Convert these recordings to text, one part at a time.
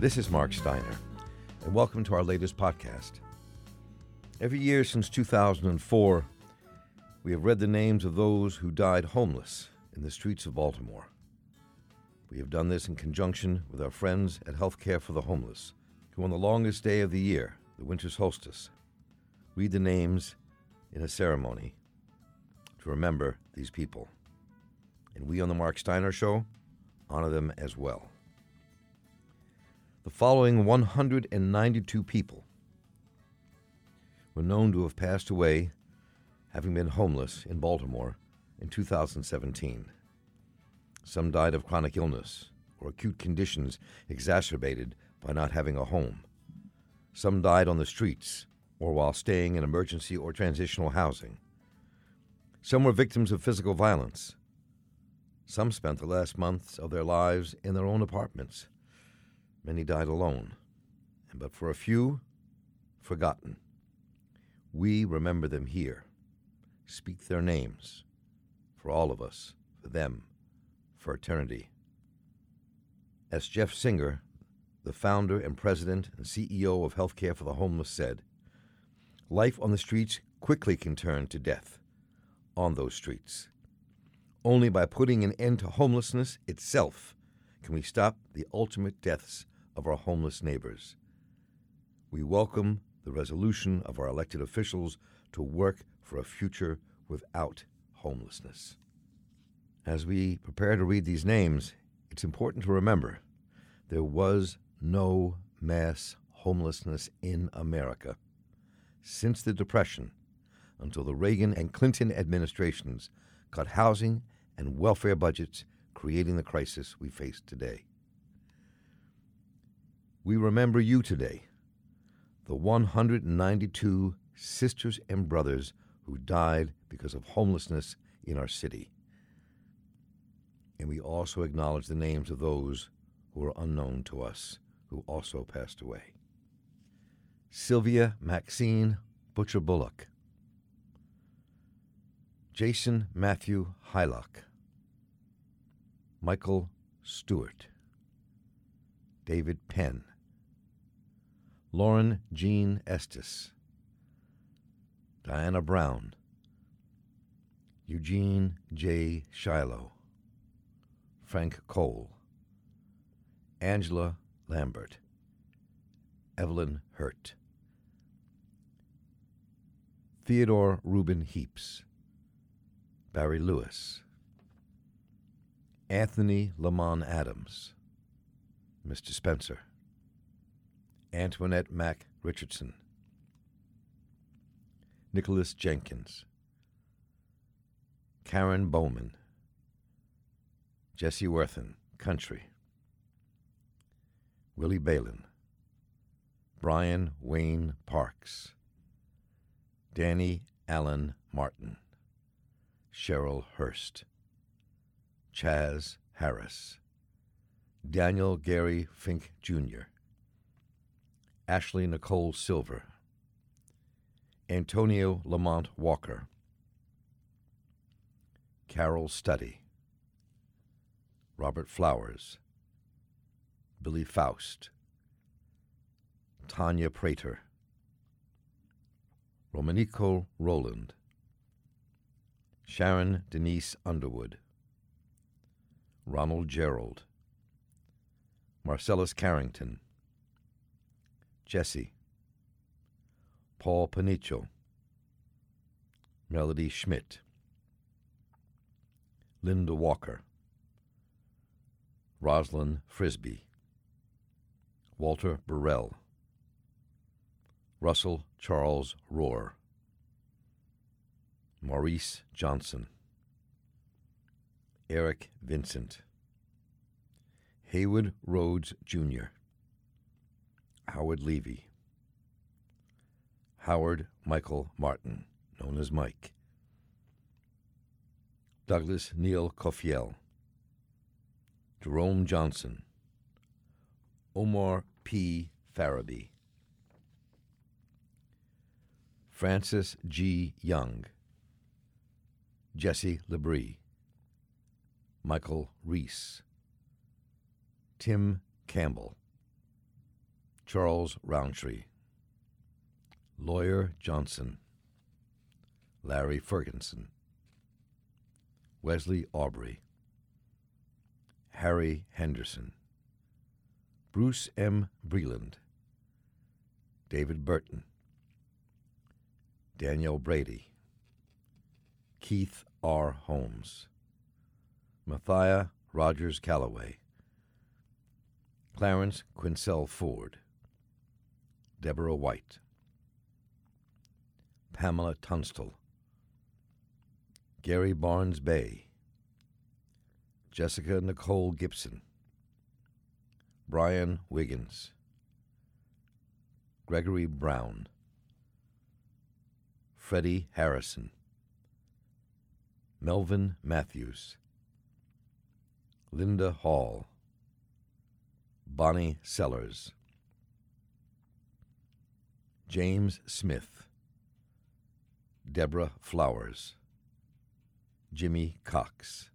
This is Marc Steiner, and welcome to our latest podcast. Every year since 2004, we have read the names of those who died homeless in the streets of Baltimore. We have done this in conjunction with our friends at Healthcare for the Homeless, who on the longest day of the year, the winter solstice, read the names in a ceremony to remember these people. And we on the Marc Steiner Show honor them as well. The following 192 people were known to have passed away having been homeless in Baltimore in 2017. Some died of chronic illness or acute conditions exacerbated by not having a home. Some died on the streets or while staying in emergency or transitional housing. Some were victims of physical violence. Some spent the last months of their lives in their own apartments. Many died alone, and but for a few, forgotten. We remember them here, speak their names, for all of us, for them, for eternity. As Jeff Singer, the founder and president and CEO of Healthcare for the Homeless, said, life on the streets quickly can turn to death on those streets. Only by putting an end to homelessness itself can we stop the ultimate deaths of our homeless neighbors. We welcome the resolution of our elected officials to work for a future without homelessness. As we prepare to read these names, it's important to remember there was no mass homelessness in America since the Depression until the Reagan and Clinton administrations cut housing and welfare budgets, creating the crisis we face today. We remember you today, the 192 sisters and brothers who died because of homelessness in our city. And we also acknowledge the names of those who are unknown to us who also passed away. Sylvia Maxine Butcher Bullock, Jason Matthew Hylock, Michael Stewart, David Penn, Lauren Jean Estes, Diana Brown, Eugene J. Shiloh, Frank Cole, Angela Lambert, Evelyn Hurt, Theodore Reuben Heaps, Barry Lewis, Anthony Lamont Adams, Mr. Spencer, Antoinette Mack Richardson, Nicholas Jenkins, Karen Bowman, Jesse Worthen, Country, Willie Balin, Brian Wayne Parks, Danny Allen Martin, Cheryl Hurst, Chaz Harris, Daniel Gary Fink Jr., Ashley Nicole Silver, Antonio Lamont Walker, Carol Studdy, Robert Flowers, Billy Faust, Tanya Prater, Romanico Roland, Sharon Denise Underwood, Ronald Gerald, Marcellus Carrington, Jesse, Paul Panicho, Melody Schmidt, Linda Walker, Rosalind Frisbee, Walter Burrell, Russell Charles Rohr, Maurice Johnson, Eric Vincent, Haywood Rhodes Jr., Howard Levy, Howard Michael Martin, known as Mike, Douglas Neil Kofiel, Jerome Johnson, Omar P. Farabee, Francis G. Young, Jesse Labrie, Michael Reese, Tim Campbell, Charles Roundtree, Lawyer Johnson, Larry Ferguson, Wesley Aubrey, Harry Henderson, Bruce M. Breland, David Burton, Daniel Brady, Keith R. Holmes, Matthias Rogers Calloway, Clarence Quincell Ford, Deborah White, Pamela Tunstall, Gary Barnes Bay, Jessica Nicole Gibson, Brian Wiggins, Gregory Brown, Freddie Harrison, Melvin Matthews, Linda Hall, Bonnie Sellers, James Smith, Deborah Flowers, Jimmy Cox,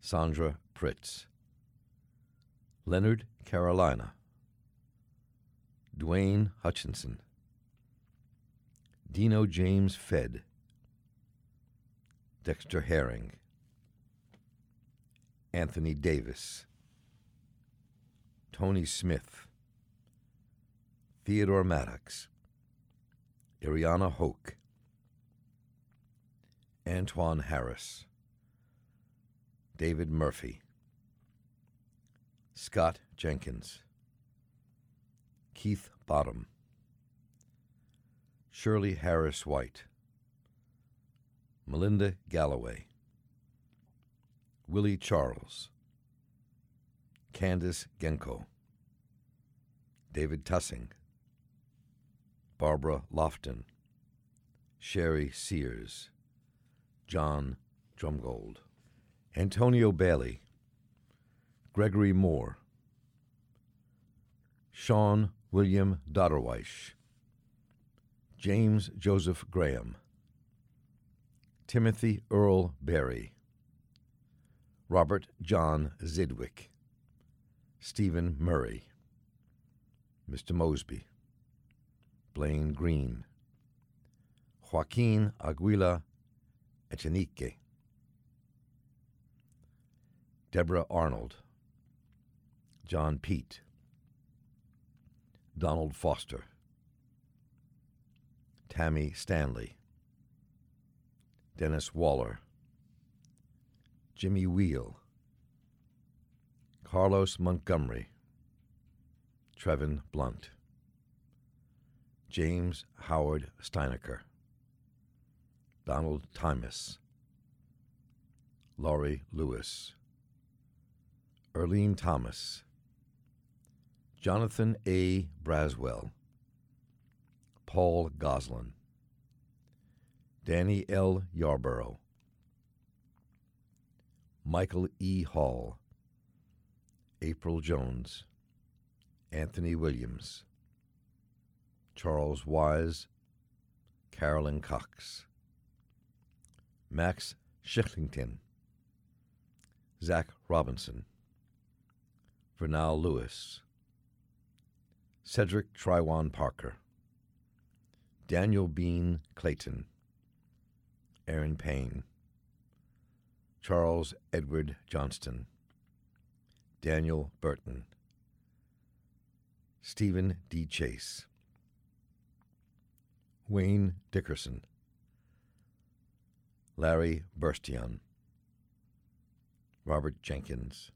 Sandra Pritz, Leonard Carolina, Dwayne Hutchinson, Dino James Fed, Dexter Herring, Anthony Davis, Tony Smith, Theodore Maddox, Ariana Hoke, Antoine Harris, David Murphy, Scott Jenkins, Keith Bottom, Shirley Harris White, Melinda Galloway, Willie Charles, Candace Genko, David Tussing, Barbara Lofton, Sherry Sears, John Drumgold, Antonio Bailey, Gregory Moore, Sean William Dodderweish, James Joseph Graham, Timothy Earl Berry, Robert John Zidwick, Stephen Murray, Mr. Mosby, Blaine Green, Joaquin Aguila Echenique, Deborah Arnold, John Pete, Donald Foster, Tammy Stanley, Dennis Waller, Jimmy Wheel, Carlos Montgomery, Trevin Blunt, James Howard Steinecker, Donald Timus, Laurie Lewis, Erlene Thomas, Jonathan A. Braswell, Paul Goslin, Danny L. Yarborough, Michael E. Hall, April Jones, Anthony Williams, Charles Wise, Carolyn Cox, Max Schicklington, Zach Robinson, Vernal Lewis, Cedric Trywan Parker, Daniel Bean Clayton, Aaron Payne, Charles Edward Johnston, Daniel Burton, Stephen D. Chase, Wayne Dickerson, Larry Burstion, Robert Jenkins,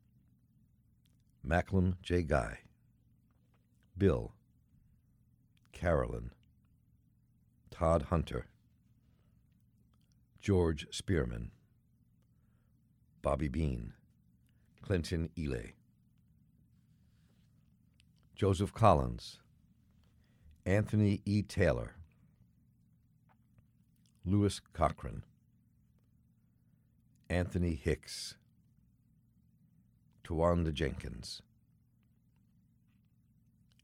Macklem J. Guy, Bill, Carolyn, Todd Hunter, George Spearman, Bobby Bean, Clinton Ely, Joseph Collins, Anthony E. Taylor, Lewis Cochran, Anthony Hicks, Tawanda Jenkins,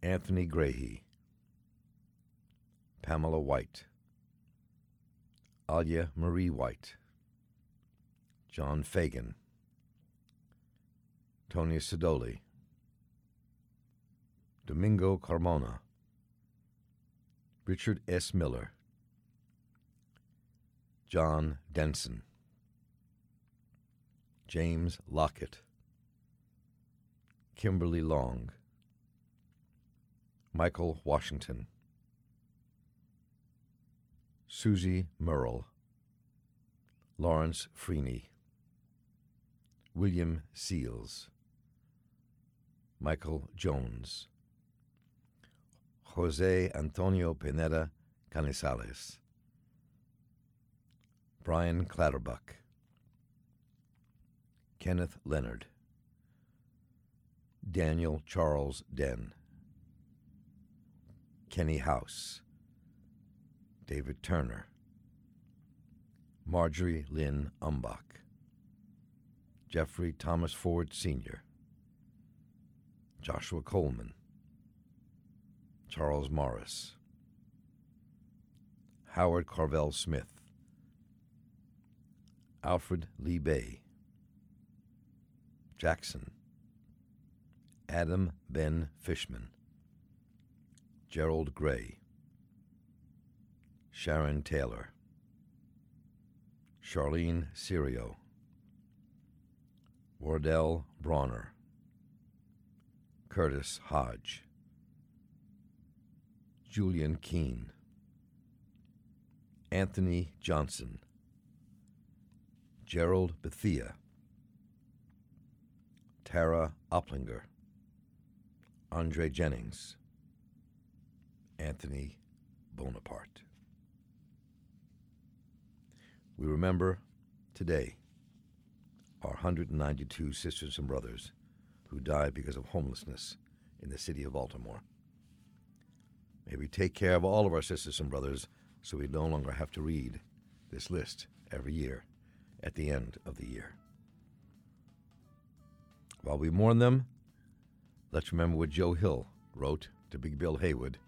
Anthony Grahy, Pamela White, Alia Marie White, John Fagan, Tony Sidoli, Domingo Carmona, Richard S. Miller, John Denson, James Lockett, Kimberly Long, Michael Washington, Susie Merle, Lawrence Freeney, William Seals, Michael Jones, Jose Antonio Pineda Canizales, Brian Clatterbuck, Kenneth Leonard, Daniel Charles Den, Kenny House, David Turner, Marjorie Lynn Umbach, Jeffrey Thomas Ford Sr., Joshua Coleman, Charles Morris, Howard Carvel Smith, Alfred Lee Bay, Jackson, Adam Ben Fishman, Gerald Gray, Sharon Taylor, Charlene Sirio, Wardell Bronner, Curtis Hodge, Julian Keene, Anthony Johnson, Gerald Bethia, Tara Oplinger, Andre Jennings, Anthony Bonaparte. We remember today our 192 sisters and brothers who died because of homelessness in the city of Baltimore. May we take care of all of our sisters and brothers so we no longer have to read this list every year at the end of the year. While we mourn them, let's remember what Joe Hill wrote to Big Bill Haywood,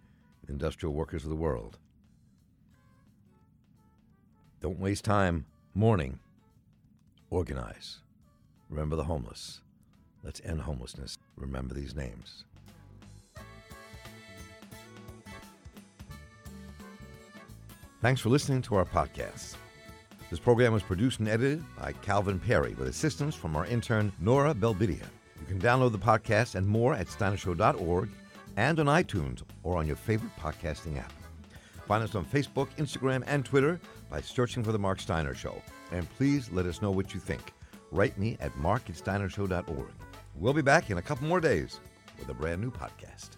Industrial Workers of the World. Don't waste time mourning. Organize. Remember the homeless. Let's end homelessness. Remember these names. Thanks for listening to our podcast. This program was produced and edited by Calvin Perry with assistance from our intern, Nora Belbidia. You can download the podcast and more at steinershow.org and on iTunes or on your favorite podcasting app. Find us on Facebook, Instagram, and Twitter by searching for The Marc Steiner Show. And please let us know what you think. Write me at mark at steinershow.org. We'll be back in a couple more days with a brand new podcast.